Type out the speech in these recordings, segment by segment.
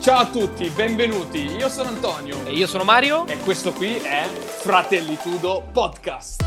Ciao a tutti, benvenuti. Io sono Antonio. E io sono Mario. E questo qui è Fratellitudo Podcast.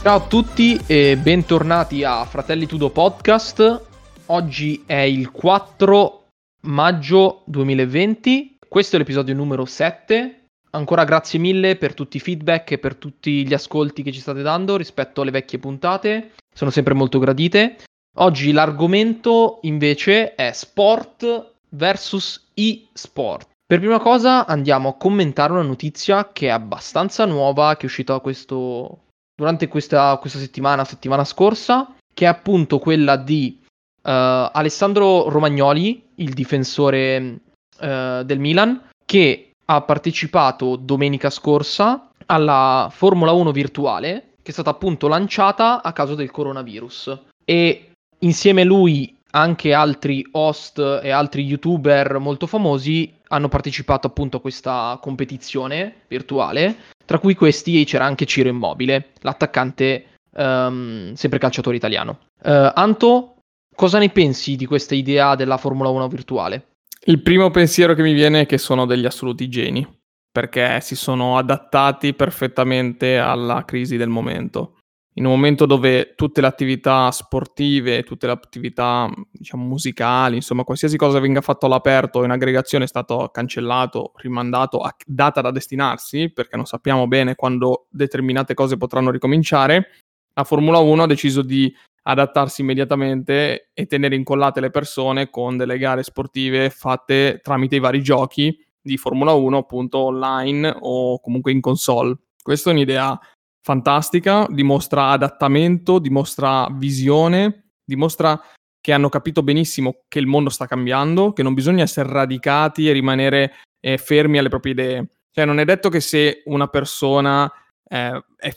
Ciao a tutti e bentornati a Fratelli Tudo Podcast. Oggi è il 4 maggio 2020. Questo è l'episodio numero 7 ancora grazie mille per tutti i feedback e per tutti gli ascolti che ci state dando rispetto alle vecchie puntate. Sono sempre molto gradite. Oggi l'argomento invece è sport versus e-sport. Per prima cosa andiamo a commentare una notizia che è abbastanza nuova, che è uscita questo... durante questa, questa settimana, settimana scorsa, che è appunto quella di uh, Alessandro Romagnoli, il difensore uh, del Milan, che ha partecipato domenica scorsa alla Formula 1 virtuale che è stata appunto lanciata a causa del coronavirus e insieme a lui anche altri host e altri youtuber molto famosi hanno partecipato appunto a questa competizione virtuale tra cui questi c'era anche Ciro Immobile l'attaccante um, sempre calciatore italiano uh, Anto cosa ne pensi di questa idea della Formula 1 virtuale? Il primo pensiero che mi viene è che sono degli assoluti geni, perché si sono adattati perfettamente alla crisi del momento. In un momento dove tutte le attività sportive, tutte le attività diciamo, musicali, insomma qualsiasi cosa venga fatto all'aperto in aggregazione è stato cancellato, rimandato, a data da destinarsi, perché non sappiamo bene quando determinate cose potranno ricominciare, la Formula 1 ha deciso di adattarsi immediatamente e tenere incollate le persone con delle gare sportive fatte tramite i vari giochi di Formula 1 appunto online o comunque in console. Questa è un'idea fantastica, dimostra adattamento, dimostra visione, dimostra che hanno capito benissimo che il mondo sta cambiando, che non bisogna essere radicati e rimanere eh, fermi alle proprie idee. Cioè non è detto che se una persona eh, è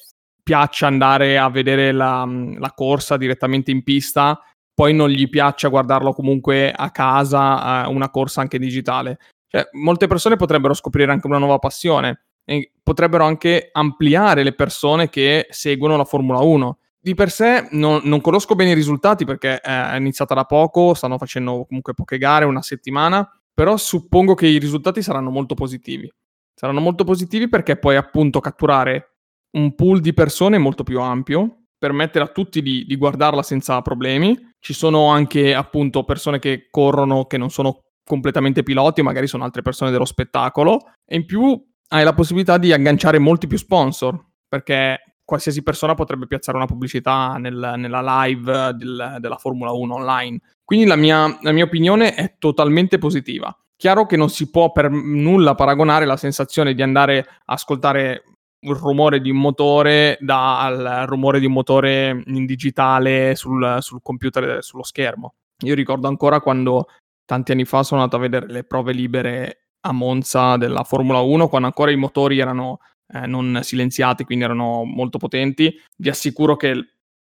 piaccia andare a vedere la, la, corsa direttamente in pista, poi non gli piaccia guardarlo comunque a casa, una corsa anche digitale. Cioè, molte persone potrebbero scoprire anche una nuova passione e potrebbero anche ampliare le persone che seguono la Formula 1. Di per sé non, non conosco bene i risultati perché è iniziata da poco, stanno facendo comunque poche gare, una settimana, però suppongo che i risultati saranno molto positivi. Saranno molto positivi perché puoi appunto catturare un pool di persone molto più ampio, permettere a tutti di, di guardarla senza problemi. Ci sono anche appunto persone che corrono che non sono completamente piloti, magari sono altre persone dello spettacolo, e in più hai la possibilità di agganciare molti più sponsor, perché qualsiasi persona potrebbe piazzare una pubblicità nel, nella live del, della Formula 1 online. Quindi la mia, la mia opinione è totalmente positiva. Chiaro che non si può per nulla paragonare la sensazione di andare a ascoltare il rumore di un motore dal rumore di un motore in digitale sul, sul computer, sullo schermo. Io ricordo ancora quando tanti anni fa sono andato a vedere le prove libere a Monza della Formula 1, quando ancora i motori erano eh, non silenziati, quindi erano molto potenti. Vi assicuro che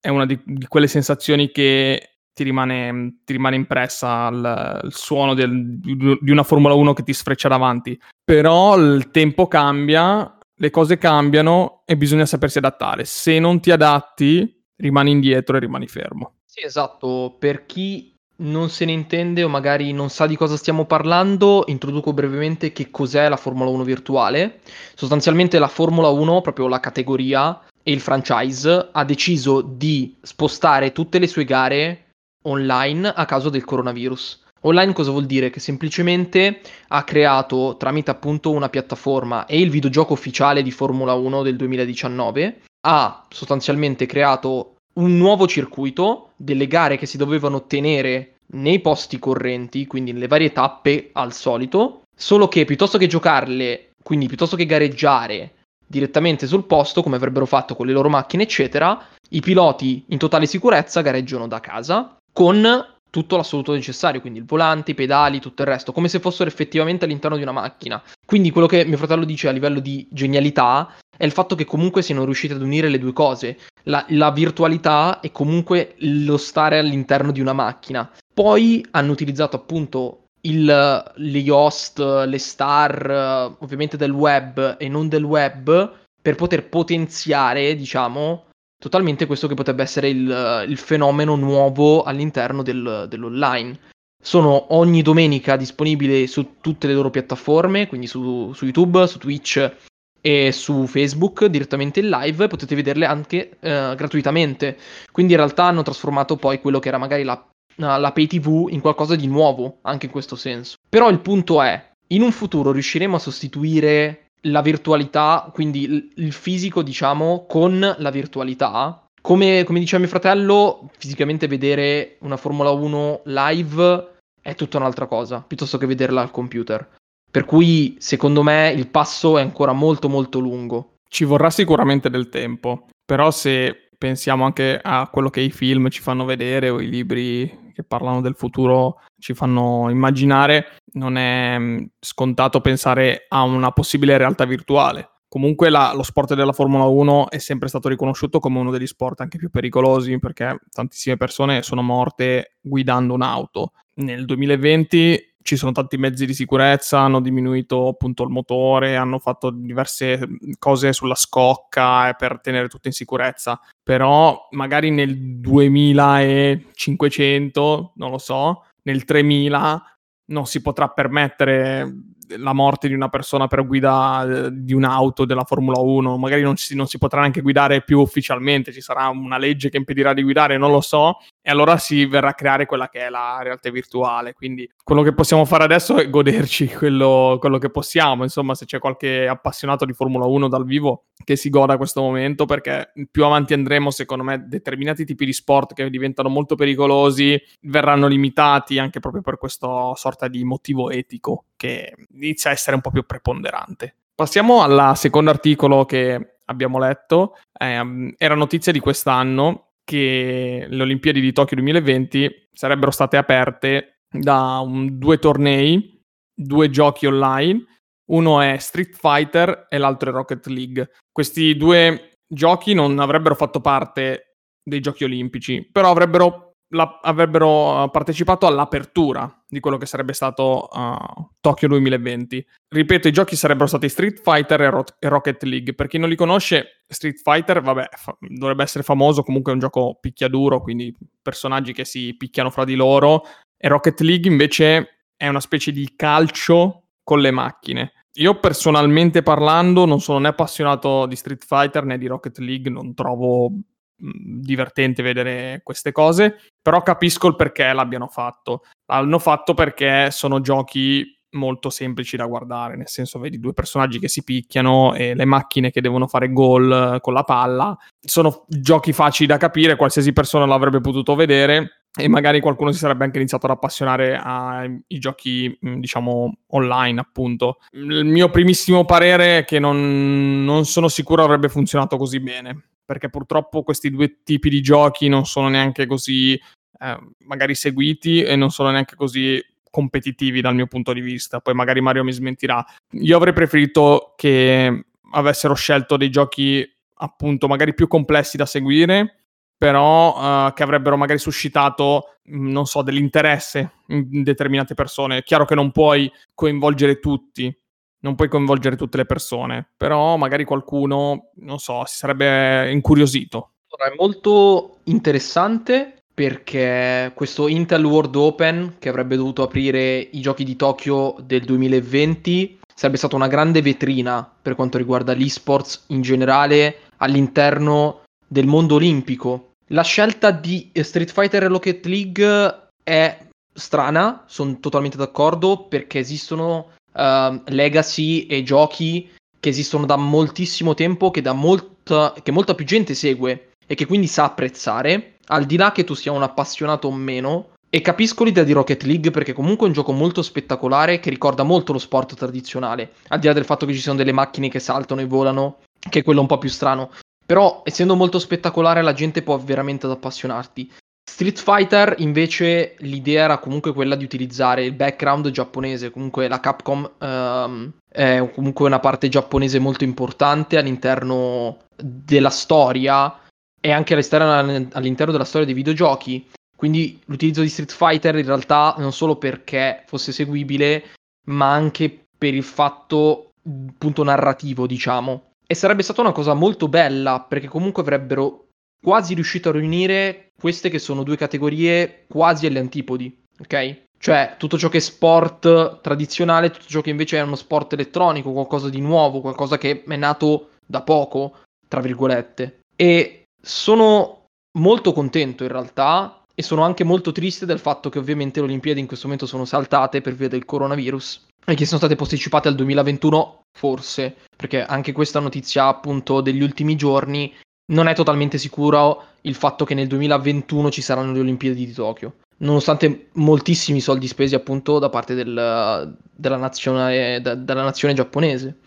è una di, di quelle sensazioni che ti rimane, ti rimane impressa il, il suono del, di una Formula 1 che ti sfreccia davanti. Però il tempo cambia le cose cambiano e bisogna sapersi adattare. Se non ti adatti, rimani indietro e rimani fermo. Sì, esatto. Per chi non se ne intende o magari non sa di cosa stiamo parlando, introduco brevemente che cos'è la Formula 1 virtuale. Sostanzialmente la Formula 1, proprio la categoria e il franchise, ha deciso di spostare tutte le sue gare online a causa del coronavirus. Online cosa vuol dire? Che semplicemente ha creato tramite appunto una piattaforma e il videogioco ufficiale di Formula 1 del 2019, ha sostanzialmente creato un nuovo circuito delle gare che si dovevano tenere nei posti correnti, quindi nelle varie tappe al solito, solo che piuttosto che giocarle, quindi piuttosto che gareggiare direttamente sul posto, come avrebbero fatto con le loro macchine, eccetera, i piloti in totale sicurezza gareggiano da casa con tutto l'assoluto necessario, quindi il volante, i pedali, tutto il resto, come se fossero effettivamente all'interno di una macchina. Quindi quello che mio fratello dice a livello di genialità è il fatto che comunque siano riusciti ad unire le due cose, la, la virtualità e comunque lo stare all'interno di una macchina. Poi hanno utilizzato appunto il, gli host, le star, ovviamente del web e non del web, per poter potenziare, diciamo, totalmente questo che potrebbe essere il, il fenomeno nuovo all'interno del, dell'online. Sono ogni domenica disponibili su tutte le loro piattaforme, quindi su, su YouTube, su Twitch e su Facebook direttamente in live, potete vederle anche eh, gratuitamente. Quindi in realtà hanno trasformato poi quello che era magari la, la pay TV in qualcosa di nuovo, anche in questo senso. Però il punto è, in un futuro riusciremo a sostituire la virtualità, quindi il fisico, diciamo, con la virtualità. Come, come diceva mio fratello, fisicamente vedere una Formula 1 live è tutta un'altra cosa, piuttosto che vederla al computer. Per cui, secondo me, il passo è ancora molto molto lungo. Ci vorrà sicuramente del tempo, però se pensiamo anche a quello che i film ci fanno vedere o i libri che parlano del futuro ci fanno immaginare, non è mm, scontato pensare a una possibile realtà virtuale. Comunque la, lo sport della Formula 1 è sempre stato riconosciuto come uno degli sport anche più pericolosi perché tantissime persone sono morte guidando un'auto. Nel 2020 ci sono tanti mezzi di sicurezza, hanno diminuito appunto il motore, hanno fatto diverse cose sulla scocca per tenere tutto in sicurezza, però magari nel 2500, non lo so, nel 3000 non si potrà permettere la morte di una persona per guida eh, di un'auto della Formula 1, magari non si, non si, potrà neanche guidare più ufficialmente, ci sarà una legge che impedirà di guidare, non lo so, e allora si verrà a creare quella che è la realtà virtuale. Quindi quello che possiamo fare adesso è goderci quello, quello che possiamo, insomma se c'è qualche appassionato di Formula 1 dal vivo che si goda questo momento, perché più avanti andremo, secondo me, determinati tipi di sport che diventano molto pericolosi verranno limitati anche proprio per questa sorta di motivo etico che inizia a essere un po' più preponderante. Passiamo al secondo articolo che abbiamo letto. Eh, era notizia di quest'anno che le Olimpiadi di Tokyo 2020 sarebbero state aperte da un, due tornei, due giochi online. Uno è Street Fighter e l'altro è Rocket League. Questi due giochi non avrebbero fatto parte dei giochi olimpici, però avrebbero la, avrebbero uh, partecipato all'apertura di quello che sarebbe stato uh, Tokyo 2020. Ripeto, i giochi sarebbero stati Street Fighter e, Ro- e Rocket League. Per chi non li conosce, Street Fighter, vabbè, fa- dovrebbe essere famoso, comunque è un gioco picchiaduro, quindi personaggi che si picchiano fra di loro. E Rocket League invece è una specie di calcio con le macchine. Io personalmente parlando non sono né appassionato di Street Fighter né di Rocket League, non trovo divertente vedere queste cose, però capisco il perché l'abbiano fatto. L'hanno fatto perché sono giochi molto semplici da guardare, nel senso vedi due personaggi che si picchiano e le macchine che devono fare gol con la palla. Sono giochi facili da capire, qualsiasi persona l'avrebbe potuto vedere e magari qualcuno si sarebbe anche iniziato ad appassionare ai giochi, diciamo, online, appunto. Il mio primissimo parere è che non, non sono sicuro avrebbe funzionato così bene perché purtroppo questi due tipi di giochi non sono neanche così eh, magari seguiti e non sono neanche così competitivi dal mio punto di vista. Poi magari Mario mi smentirà. Io avrei preferito che avessero scelto dei giochi appunto magari più complessi da seguire, però uh, che avrebbero magari suscitato, non so, dell'interesse in determinate persone. È chiaro che non puoi coinvolgere tutti, non puoi coinvolgere tutte le persone, però magari qualcuno, non so, si sarebbe incuriosito. Allora, è molto interessante perché questo Intel World Open che avrebbe dovuto aprire i giochi di Tokyo del 2020 sarebbe stata una grande vetrina per quanto riguarda l'esports in generale all'interno del mondo olimpico. La scelta di Street Fighter e Rocket League è strana, sono totalmente d'accordo perché esistono uh, legacy e giochi che esistono da moltissimo tempo, che, da molta, che molta più gente segue e che quindi sa apprezzare, al di là che tu sia un appassionato o meno. E capisco l'idea di Rocket League perché comunque è un gioco molto spettacolare che ricorda molto lo sport tradizionale, al di là del fatto che ci sono delle macchine che saltano e volano, che è quello un po' più strano. Però essendo molto spettacolare la gente può veramente ad appassionarti. Street Fighter invece l'idea era comunque quella di utilizzare il background giapponese, comunque la Capcom um, è comunque una parte giapponese molto importante all'interno della storia e anche all'interno della storia dei videogiochi. Quindi l'utilizzo di Street Fighter in realtà non solo perché fosse seguibile, ma anche per il fatto appunto narrativo, diciamo. e sarebbe stata una cosa molto bella perché comunque avrebbero quasi riuscito a riunire queste che sono due categorie quasi alle antipodi, ok? Cioè tutto ciò che è sport tradizionale, tutto ciò che invece è uno sport elettronico, qualcosa di nuovo, qualcosa che è nato da poco, tra virgolette. E sono molto contento in realtà e sono anche molto triste del fatto che ovviamente le Olimpiadi in questo momento sono saltate per via del coronavirus e che sono state posticipate al 2021 forse, perché anche questa notizia appunto degli ultimi giorni non è totalmente sicuro il fatto che nel 2021 ci saranno le Olimpiadi di Tokyo, nonostante moltissimi soldi spesi appunto da parte del, della, nazione, da, della nazione giapponese.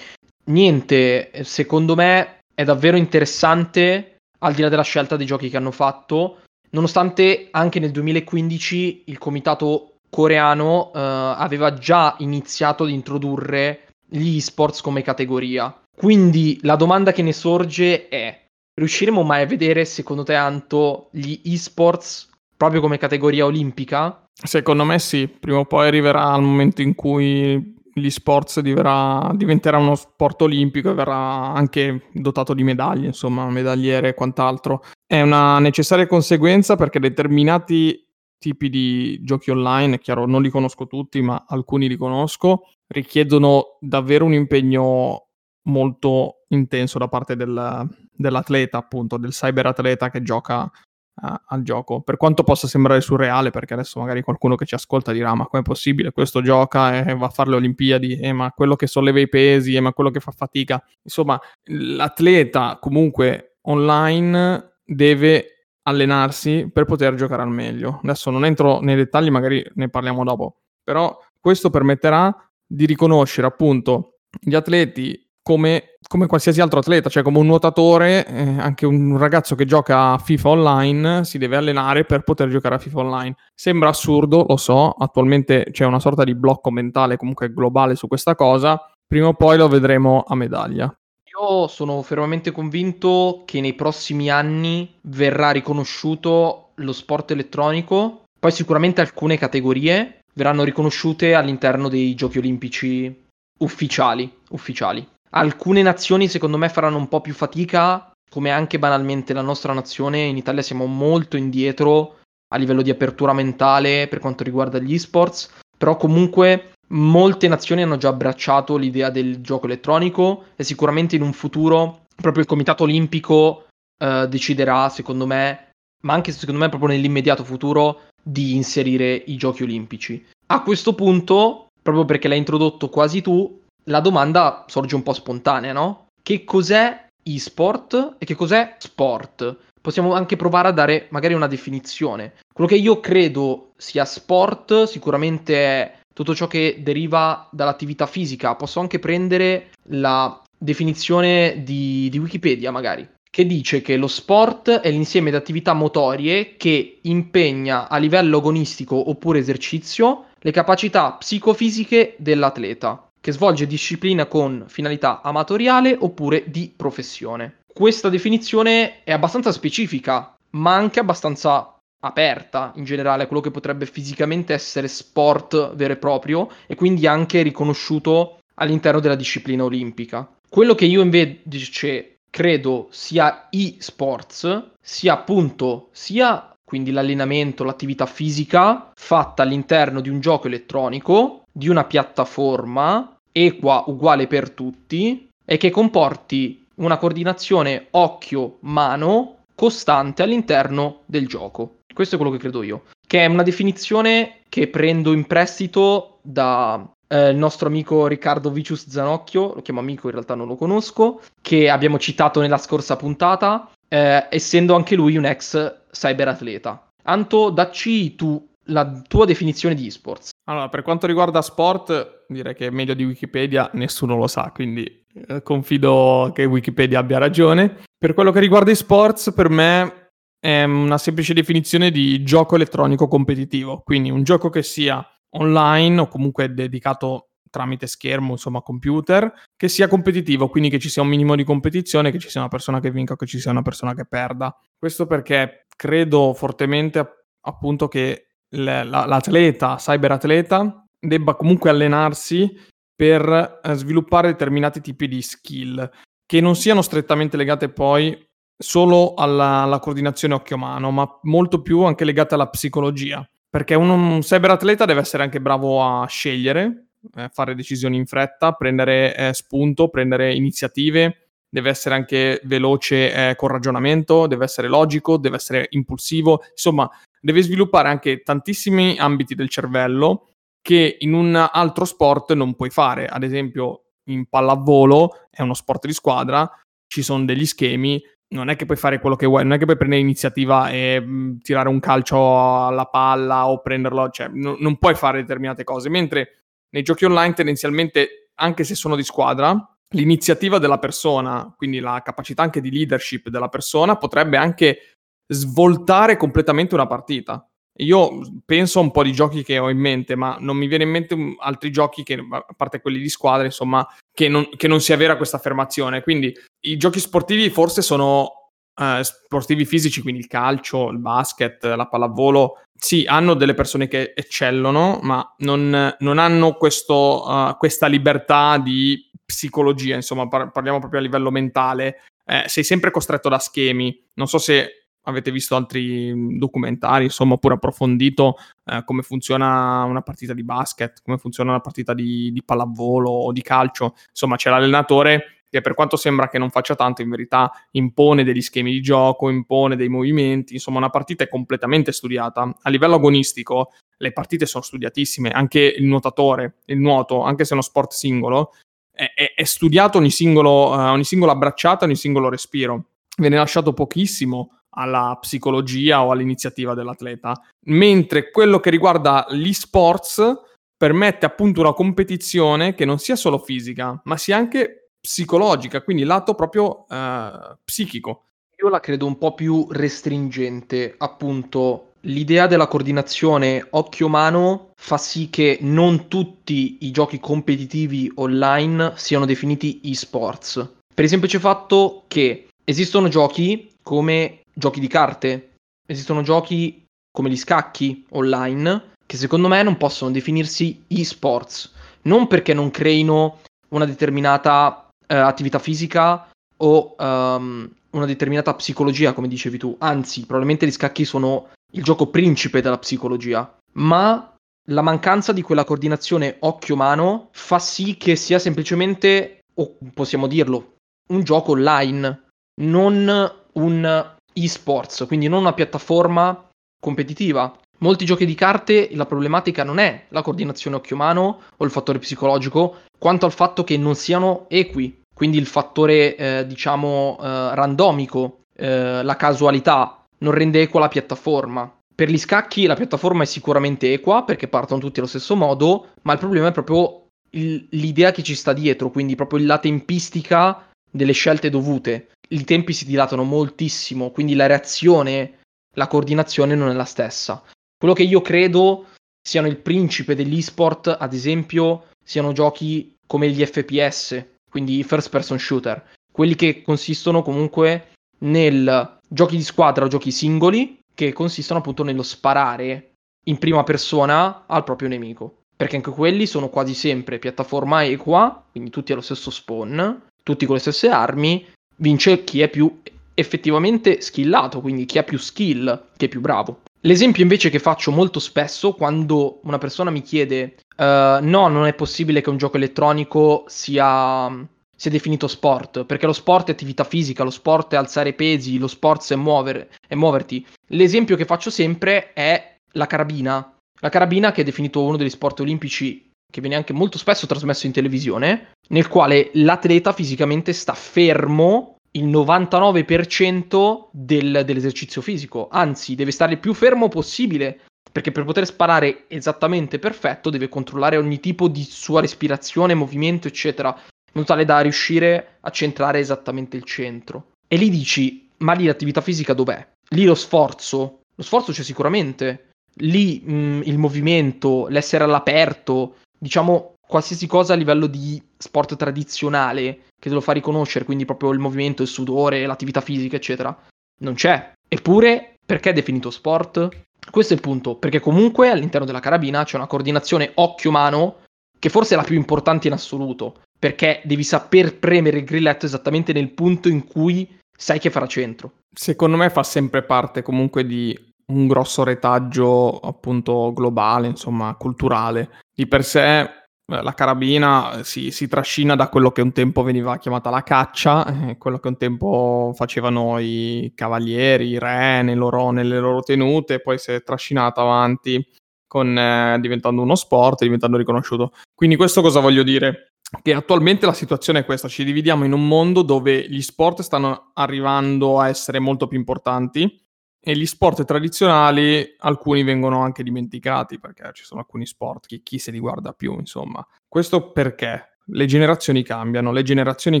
Niente, secondo me è davvero interessante, al di là della scelta dei giochi che hanno fatto, nonostante anche nel 2015 il comitato coreano eh, aveva già iniziato ad introdurre gli esports come categoria. Quindi la domanda che ne sorge è: riusciremo mai a vedere, secondo te, Anto, gli esports proprio come categoria olimpica? Secondo me sì, prima o poi arriverà il momento in cui gli sports diverrà, diventerà uno sport olimpico e verrà anche dotato di medaglie, insomma, medagliere e quant'altro. È una necessaria conseguenza perché determinati tipi di giochi online, chiaro, non li conosco tutti, ma alcuni li conosco, richiedono davvero un impegno molto intenso da parte del, dell'atleta, appunto, del cyberatleta che gioca uh, al gioco. Per quanto possa sembrare surreale, perché adesso magari qualcuno che ci ascolta dirà: Ma com'è possibile? Questo gioca e va a fare le Olimpiadi, eh, ma quello che solleva i pesi, eh, ma quello che fa fatica. Insomma, l'atleta comunque online deve allenarsi per poter giocare al meglio. Adesso non entro nei dettagli, magari ne parliamo dopo, però questo permetterà di riconoscere appunto gli atleti come, come qualsiasi altro atleta, cioè come un nuotatore, eh, anche un ragazzo che gioca a FIFA online si deve allenare per poter giocare a FIFA online. Sembra assurdo, lo so, attualmente c'è una sorta di blocco mentale comunque globale su questa cosa, prima o poi lo vedremo a medaglia. Io sono fermamente convinto che nei prossimi anni verrà riconosciuto lo sport elettronico, poi sicuramente alcune categorie verranno riconosciute all'interno dei giochi olimpici ufficiali, ufficiali. Alcune nazioni secondo me faranno un po' più fatica, come anche banalmente la nostra nazione, in Italia siamo molto indietro a livello di apertura mentale per quanto riguarda gli esports, però comunque molte nazioni hanno già abbracciato l'idea del gioco elettronico e sicuramente in un futuro proprio il Comitato Olimpico eh, deciderà, secondo me, ma anche secondo me proprio nell'immediato futuro, di inserire i giochi olimpici. A questo punto, proprio perché l'hai introdotto quasi tu, la domanda sorge un po' spontanea, no? Che cos'è e-sport e che cos'è sport? Possiamo anche provare a dare magari una definizione. Quello che io credo sia sport sicuramente è tutto ciò che deriva dall'attività fisica. Posso anche prendere la definizione di, di Wikipedia, magari, che dice che lo sport è l'insieme di attività motorie che impegna a livello agonistico oppure esercizio le capacità psicofisiche dell'atleta, che svolge disciplina con finalità amatoriale oppure di professione. Questa definizione è abbastanza specifica, ma anche abbastanza aperta in generale a quello che potrebbe fisicamente essere sport vero e proprio e quindi anche riconosciuto all'interno della disciplina olimpica. Quello che io invece credo sia e-sports sia appunto sia quindi l'allenamento, l'attività fisica fatta all'interno di un gioco elettronico, di una piattaforma equa uguale per tutti e che comporti una coordinazione occhio-mano costante all'interno del gioco. Questo è quello che credo io. Che è una definizione che prendo in prestito da eh, nostro amico Riccardo Vicius Zanocchio, lo chiamo amico, in realtà non lo conosco, che abbiamo citato nella scorsa puntata, eh, essendo anche lui un ex cyberatleta. Anto, dacci tu la tua definizione di esports. Allora, per quanto riguarda sport, direi che meglio di Wikipedia nessuno lo sa, quindi eh, confido che Wikipedia abbia ragione. Per quello che riguarda i sports, per me è una semplice definizione di gioco elettronico competitivo, quindi un gioco che sia online o comunque dedicato tramite schermo, insomma computer, che sia competitivo, quindi che ci sia un minimo di competizione, che ci sia una persona che vinca o che ci sia una persona che perda. Questo perché credo fortemente appunto che l'atleta, cyberatleta, debba comunque allenarsi per eh, sviluppare determinati tipi di skill che non siano strettamente legate poi solo alla, alla coordinazione occhio-mano, ma molto più anche legate alla psicologia. Perché un, un cyberatleta deve essere anche bravo a scegliere, eh, fare decisioni in fretta, prendere eh, spunto, prendere iniziative, deve essere anche veloce eh, col ragionamento, deve essere logico, deve essere impulsivo, insomma, deve sviluppare anche tantissimi ambiti del cervello che in un altro sport non puoi fare. Ad esempio, in pallavolo è uno sport di squadra, ci sono degli schemi, non è che puoi fare quello che vuoi, non è che puoi prendere iniziativa e mh, mm, tirare un calcio alla palla o prenderlo, cioè n- non puoi fare determinate cose, mentre nei giochi online tendenzialmente, anche se sono di squadra, l'iniziativa della persona, quindi la capacità anche di leadership della persona, potrebbe anche svoltare completamente una partita. Io penso a un po' di giochi che ho in mente, ma non mi viene in mente altri giochi, che, a parte quelli di squadra, insomma, che non, che non sia vera questa affermazione. Quindi i giochi sportivi forse sono eh, sportivi fisici, quindi il calcio, il basket, la pallavolo, sì, hanno delle persone che eccellono, ma non, non hanno questo, uh, questa libertà di psicologia, insomma, par- parliamo proprio a livello mentale. Eh, sei sempre costretto da schemi. Non so se avete visto altri documentari, insomma, oppure approfondito eh, come funziona una partita di basket, come funziona una partita di, di pallavolo o di calcio. Insomma, c'è l'allenatore che per quanto sembra che non faccia tanto, in verità impone degli schemi di gioco, impone dei movimenti, insomma una partita è completamente studiata. A livello agonistico le partite sono studiatissime, anche il nuotatore, il nuoto, anche se è uno sport singolo, è, è, è studiato ogni, singolo, uh, ogni singola bracciata, ogni singolo respiro. Viene lasciato pochissimo alla psicologia o all'iniziativa dell'atleta, mentre quello che riguarda gli sports permette appunto una competizione che non sia solo fisica, ma sia anche psicologica, quindi lato proprio uh, psichico. Io la credo un po' più restringente, appunto l'idea della coordinazione occhio-mano fa sì che non tutti i giochi competitivi online siano definiti e-sports. Per il semplice fatto che esistono giochi come giochi di carte, esistono giochi come gli scacchi online che secondo me non possono definirsi e-sports, non perché non creino una determinata eh, attività fisica o um, una determinata psicologia, come dicevi tu, anzi, probabilmente gli scacchi sono il gioco principe della psicologia, ma la mancanza di quella coordinazione occhio-mano fa sì che sia semplicemente, o possiamo dirlo, un gioco online, non un esports, quindi non una piattaforma competitiva. Molti giochi di carte la problematica non è la coordinazione occhio-mano o il fattore psicologico, quanto al fatto che non siano equi, quindi il fattore eh, diciamo eh, randomico, eh, la casualità non rende equa la piattaforma. Per gli scacchi la piattaforma è sicuramente equa perché partono tutti allo stesso modo, ma il problema è proprio il, l'idea che ci sta dietro, quindi proprio la tempistica delle scelte dovute i tempi si dilatano moltissimo, quindi la reazione, la coordinazione non è la stessa. Quello che io credo siano il principe dell'esport, ad esempio, siano giochi come gli FPS, quindi i first person shooter, quelli che consistono comunque nel giochi di squadra o giochi singoli che consistono appunto nello sparare in prima persona al proprio nemico. Perché anche quelli sono quasi sempre piattaforma equa, quindi tutti allo stesso spawn, tutti con le stesse armi vince chi è più effettivamente skillato, quindi chi ha più skill, chi è più bravo. L'esempio invece che faccio molto spesso quando una persona mi chiede uh, no, non è possibile che un gioco elettronico sia, sia, definito sport, perché lo sport è attività fisica, lo sport è alzare pesi, lo sport è, muovere, è muoverti. L'esempio che faccio sempre è la carabina. La carabina che è definito uno degli sport olimpici che viene anche molto spesso trasmesso in televisione, nel quale l'atleta fisicamente sta fermo il 99% del, dell'esercizio fisico, anzi deve stare il più fermo possibile, perché per poter sparare esattamente perfetto deve controllare ogni tipo di sua respirazione, movimento, eccetera, in modo tale da riuscire a centrare esattamente il centro. E lì dici, ma lì l'attività fisica dov'è? Lì lo sforzo, lo sforzo c'è sicuramente, lì mh, il movimento, l'essere all'aperto, diciamo, qualsiasi cosa a livello di sport tradizionale che te lo fa riconoscere, quindi proprio il movimento, il sudore, l'attività fisica, eccetera, non c'è. Eppure, perché è definito sport? Questo è il punto, perché comunque all'interno della carabina c'è una coordinazione occhio-mano che forse è la più importante in assoluto, perché devi saper premere il grilletto esattamente nel punto in cui sai che farà centro. Secondo me fa sempre parte comunque di un grosso retaggio appunto globale, insomma, culturale. Di per sé eh, la carabina si, si, trascina da quello che un tempo veniva chiamata la caccia, eh, quello che un tempo facevano i cavalieri, i re loro, nelle loro tenute, poi si è trascinata avanti con, eh, diventando uno sport, diventando riconosciuto. Quindi questo cosa voglio dire? Che attualmente la situazione è questa, ci dividiamo in un mondo dove gli sport stanno arrivando a essere molto più importanti e gli sport tradizionali alcuni vengono anche dimenticati perché ci sono alcuni sport che chi se li guarda più, insomma. Questo perché le generazioni cambiano, le generazioni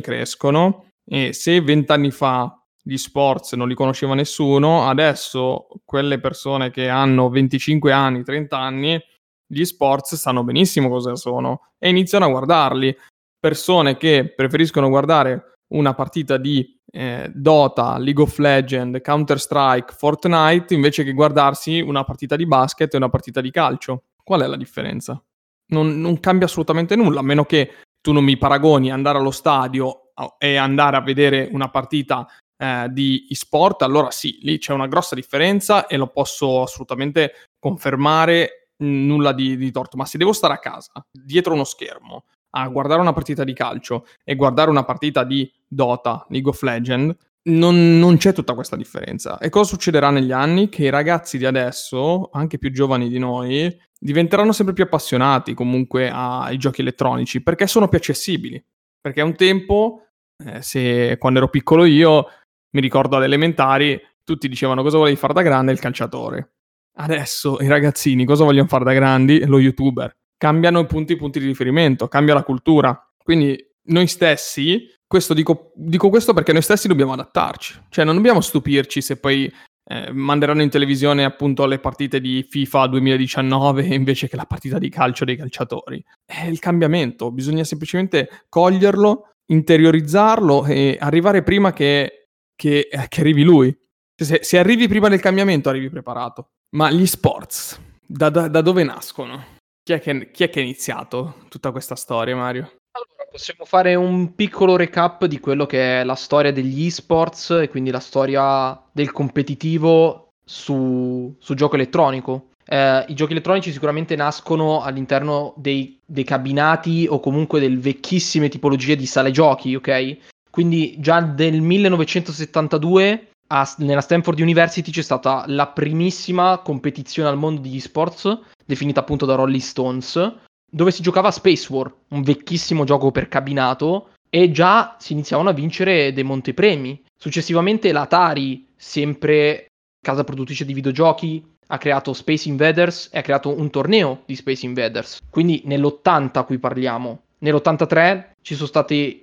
crescono e se vent'anni fa gli sports non li conosceva nessuno, adesso quelle persone che hanno 25 anni, 30 anni, gli sports sanno benissimo cosa sono e iniziano a guardarli. Persone che preferiscono guardare una partita di eh, Dota, League of Legends, Counter-Strike, Fortnite, invece che guardarsi una partita di basket e una partita di calcio. Qual è la differenza? Non, non cambia assolutamente nulla, a meno che tu non mi paragoni andare allo stadio e andare a vedere una partita eh, di e-sport, allora sì, lì c'è una grossa differenza e lo posso assolutamente confermare, nulla di, di torto. Ma se devo stare a casa, dietro uno schermo, a guardare una partita di calcio e guardare una partita di Dota, League of Legends, non, non, c'è tutta questa differenza. E cosa succederà negli anni? Che i ragazzi di adesso, anche più giovani di noi, diventeranno sempre più appassionati comunque ai giochi elettronici perché sono più accessibili. Perché un tempo, eh, se, quando ero piccolo io, mi ricordo alle elementari, tutti dicevano cosa volevi fare da grande il calciatore. Adesso i ragazzini cosa vogliono fare da grandi? Lo youtuber. Cambiano punti, i punti di riferimento, cambia la cultura. Quindi noi stessi, questo dico, dico, questo perché noi stessi dobbiamo adattarci. Cioè non dobbiamo stupirci se poi eh, manderanno in televisione appunto le partite di FIFA 2019 invece che la partita di calcio dei calciatori. È il cambiamento, bisogna semplicemente coglierlo, interiorizzarlo e arrivare prima che che, eh, che arrivi lui. Se, se, arrivi prima del cambiamento, arrivi preparato. Ma gli sports, da, da, da dove nascono? Chi è, che, chi è, che, ha iniziato tutta questa storia, Mario? Allora, possiamo fare un piccolo recap di quello che è la storia degli esports e quindi la storia del competitivo su, su gioco elettronico. Eh, I giochi elettronici sicuramente nascono all'interno dei, dei cabinati o comunque delle vecchissime tipologie di sale giochi, ok? Quindi già nel 1972 a, nella Stanford University c'è stata la primissima competizione al mondo di esports, definita appunto da Rolling Stones, dove si giocava Space War, un vecchissimo gioco per cabinato, e già si iniziavano a vincere dei montepremi. Successivamente l'Atari, sempre casa produttrice di videogiochi, ha creato Space Invaders e ha creato un torneo di Space Invaders. Quindi nell'80 a cui parliamo. Nell'83 ci sono stati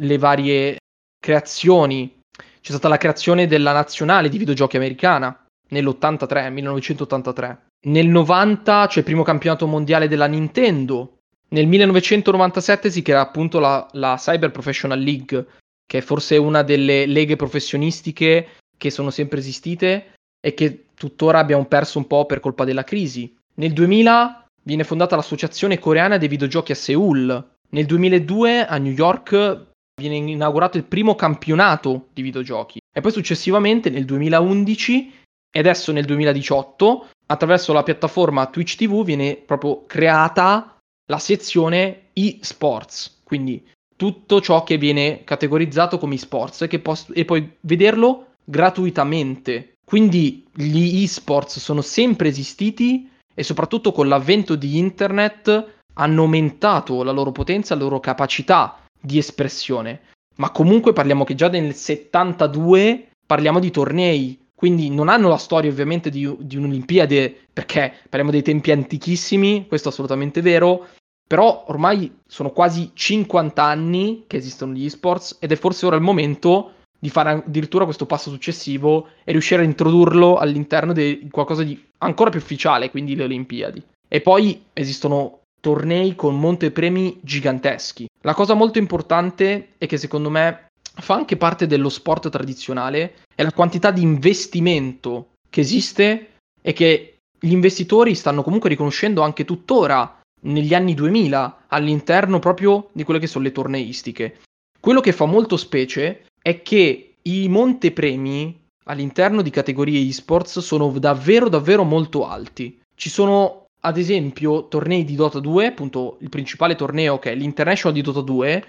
le varie creazioni. C'è stata la creazione della nazionale di videogiochi americana nell'83, 1983. Nel 90 c'è il primo campionato mondiale della Nintendo. Nel 1997 si crea appunto la, la Cyber Professional League, che è forse una delle leghe professionistiche che sono sempre esistite e che tuttora abbiamo perso un po' per colpa della crisi. Nel 2000 viene fondata l'Associazione Coreana dei Videogiochi a Seoul. Nel 2002 a New York viene inaugurato il primo campionato di videogiochi. E poi successivamente nel 2011 e adesso nel 2018 attraverso la piattaforma Twitch TV viene proprio creata la sezione eSports, quindi tutto ciò che viene categorizzato come eSports e, pos- e puoi vederlo gratuitamente. Quindi gli eSports sono sempre esistiti e soprattutto con l'avvento di internet hanno aumentato la loro potenza, la loro capacità di espressione. Ma comunque parliamo che già nel 72 parliamo di tornei, quindi non hanno la storia ovviamente di, di un'Olimpiade, perché parliamo dei tempi antichissimi, questo è assolutamente vero, però ormai sono quasi 50 anni che esistono gli esports ed è forse ora il momento di fare addirittura questo passo successivo e riuscire a introdurlo all'interno di qualcosa di ancora più ufficiale, quindi le Olimpiadi. E poi esistono tornei con montepremi giganteschi. La cosa molto importante è che secondo me fa anche parte dello sport tradizionale è la quantità di investimento che esiste e che gli investitori stanno comunque riconoscendo anche tuttora negli anni 2000 all'interno proprio di quelle che sono le torneistiche. Quello che fa molto specie è che i montepremi all'interno di categorie esports sono davvero davvero molto alti. Ci sono ad esempio tornei di Dota 2, appunto il principale torneo che è l'International di Dota 2,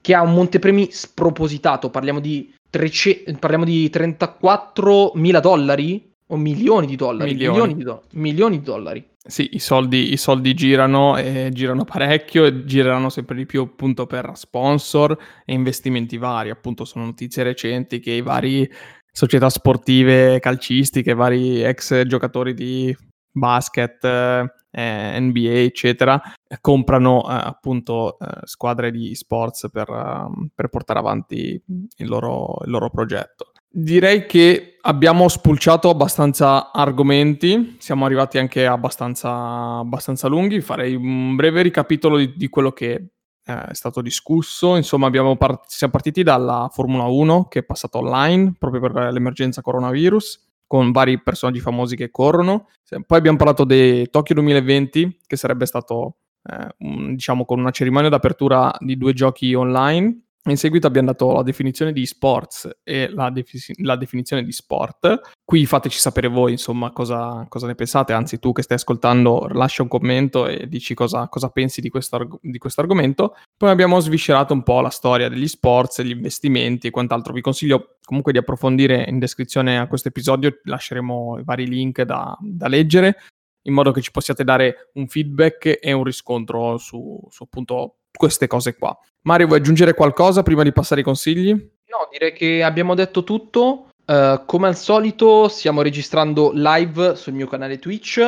che ha un montepremi spropositato, parliamo di, 300, parliamo di 34 mila dollari o milioni di dollari. Milioni. Milioni di, do- milioni di dollari. Sì, i soldi, i soldi girano e girano parecchio e girano sempre di più appunto per sponsor e investimenti vari. Appunto sono notizie recenti che i vari società sportive calcistiche, vari ex giocatori di basket, eh, NBA, eccetera, comprano eh, appunto eh, squadre di sports per, uh, per portare avanti il loro, il loro progetto. Direi che abbiamo spulciato abbastanza argomenti, siamo arrivati anche abbastanza, abbastanza lunghi, farei un breve ricapitolo di, di quello che eh, è stato discusso. Insomma, part- siamo partiti dalla Formula 1 che è passata online proprio per l'emergenza coronavirus con vari personaggi famosi che corrono. Poi abbiamo parlato di Tokyo 2020, che sarebbe stato, eh, un, diciamo, con una cerimonia d'apertura di due giochi online in seguito abbiamo dato la definizione di sports e la, defi- la definizione di sport. Qui fateci sapere voi, insomma, cosa, cosa, ne pensate. Anzi, tu che stai ascoltando, lascia un commento e dici cosa, cosa pensi di questo, di questo, argomento. Poi abbiamo sviscerato un po' la storia degli sports, gli investimenti e quant'altro. Vi consiglio comunque di approfondire in descrizione a questo episodio. Lasceremo i vari link da, da leggere in modo che ci possiate dare un feedback e un riscontro su, su appunto queste cose qua. Mario, vuoi aggiungere qualcosa prima di passare ai consigli? No, direi che abbiamo detto tutto. Uh, come al solito, stiamo registrando live sul mio canale Twitch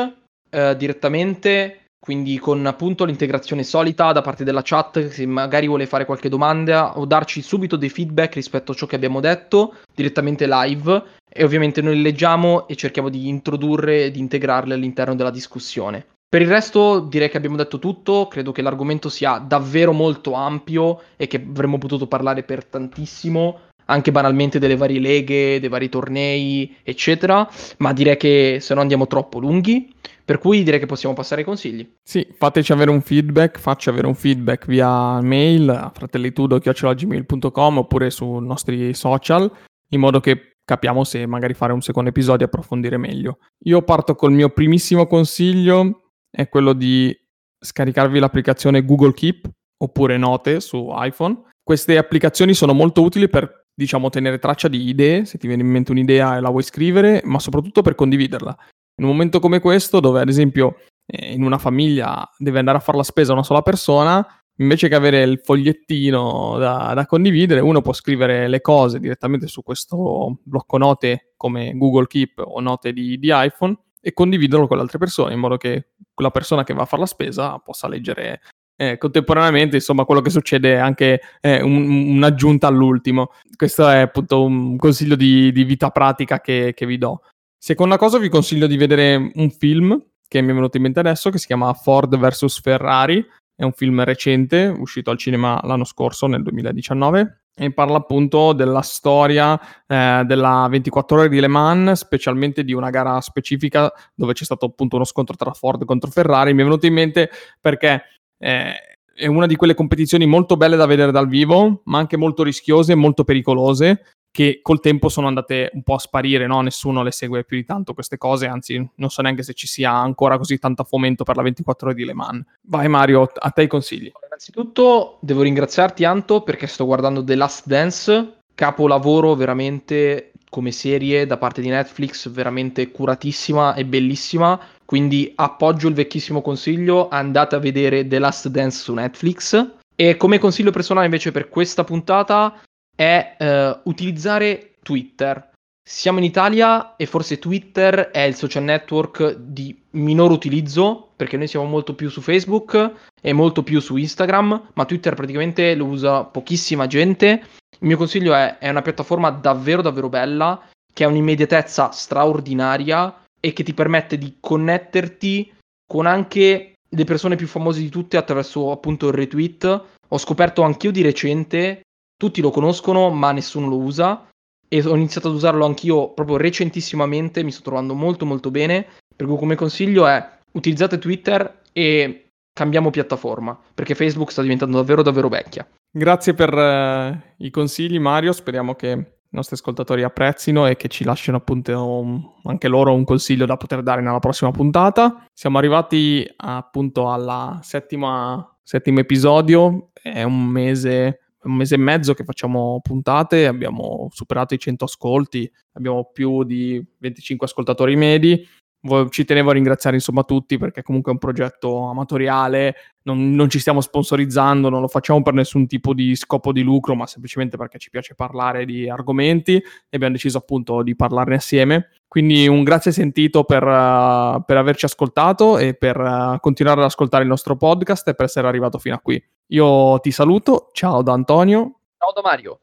uh, direttamente. Quindi con appunto l'integrazione solita da parte della chat, se magari vuole fare qualche domanda o darci subito dei feedback rispetto a ciò che abbiamo detto, direttamente live. E ovviamente noi leggiamo e cerchiamo di introdurre e di integrarle all'interno della discussione. Per il resto direi che abbiamo detto tutto, credo che l'argomento sia davvero molto ampio e che avremmo potuto parlare per tantissimo, anche banalmente delle varie leghe, dei vari tornei, eccetera, ma direi che se no andiamo troppo lunghi, per cui direi che possiamo passare ai consigli. Sì, fateci avere un feedback, facci avere un feedback via mail a fratellitudo.gmail.com oppure sui nostri social, in modo che capiamo se magari fare un secondo episodio e approfondire meglio. Io parto col mio primissimo consiglio è quello di scaricarvi l'applicazione Google Keep oppure Note su iPhone. Queste applicazioni sono molto utili per, diciamo, tenere traccia di idee, se ti viene in mente un'idea e la vuoi scrivere, ma soprattutto per condividerla. In un momento come questo, dove ad esempio eh, in una famiglia deve andare a fare la spesa una sola persona, invece che avere il fogliettino da, da, condividere, uno può scrivere le cose direttamente su questo blocco note come Google Keep o note di, di iPhone e condividerlo con le altre persone in modo che quella persona che va a fare la spesa possa leggere eh, contemporaneamente insomma quello che succede anche eh, un, un'aggiunta all'ultimo. Questo è appunto un consiglio di, di vita pratica che, che, vi do. Seconda cosa vi consiglio di vedere un film che mi è venuto in mente adesso che si chiama Ford vs Ferrari. È un film recente uscito al cinema l'anno scorso nel 2019 e parla appunto della storia eh, della 24 ore di Le Mans, specialmente di una gara specifica dove c'è stato appunto uno scontro tra Ford contro Ferrari. Mi è venuto in mente perché eh, è una di quelle competizioni molto belle da vedere dal vivo, ma anche molto rischiose e molto pericolose, che col tempo sono andate un po' a sparire, no? nessuno le segue più di tanto queste cose, anzi non so neanche se ci sia ancora così tanto fomento per la 24 ore di Le Mans. Vai Mario, a te i consigli. Innanzitutto devo ringraziarti Anto perché sto guardando The Last Dance, capolavoro veramente come serie da parte di Netflix, veramente curatissima e bellissima, quindi appoggio il vecchissimo consiglio, andate a vedere The Last Dance su Netflix. E come consiglio personale invece per questa puntata è eh, utilizzare Twitter. Siamo in Italia e forse Twitter è il social network di minor utilizzo perché noi siamo molto più su Facebook e molto più su Instagram, ma Twitter praticamente lo usa pochissima gente. Il mio consiglio è, è una piattaforma davvero davvero bella, che ha un'immediatezza straordinaria e che ti permette di connetterti con anche le persone più famose di tutte attraverso appunto il retweet. Ho scoperto anch'io di recente tutti lo conoscono ma nessuno lo usa e ho iniziato ad usarlo anch'io proprio recentissimamente, mi sto trovando molto molto bene, per cui come consiglio è utilizzate Twitter e cambiamo piattaforma, perché Facebook sta diventando davvero davvero vecchia. Grazie per uh, i consigli Mario, speriamo che i nostri ascoltatori apprezzino e che ci lasciano appunto un, anche loro un consiglio da poter dare nella prossima puntata. Siamo arrivati appunto alla settima, settimo episodio, è un mese un mese e mezzo che facciamo puntate, abbiamo superato i 100 ascolti, abbiamo più di 25 ascoltatori medi ci tenevo a ringraziare insomma tutti perché comunque è un progetto amatoriale, non, non, ci stiamo sponsorizzando, non lo facciamo per nessun tipo di scopo di lucro, ma semplicemente perché ci piace parlare di argomenti e abbiamo deciso appunto di parlarne assieme. Quindi un grazie sentito per, uh, per averci ascoltato e per uh, continuare ad ascoltare il nostro podcast e per essere arrivato fino a qui. Io ti saluto, ciao da Antonio. Ciao da Mario.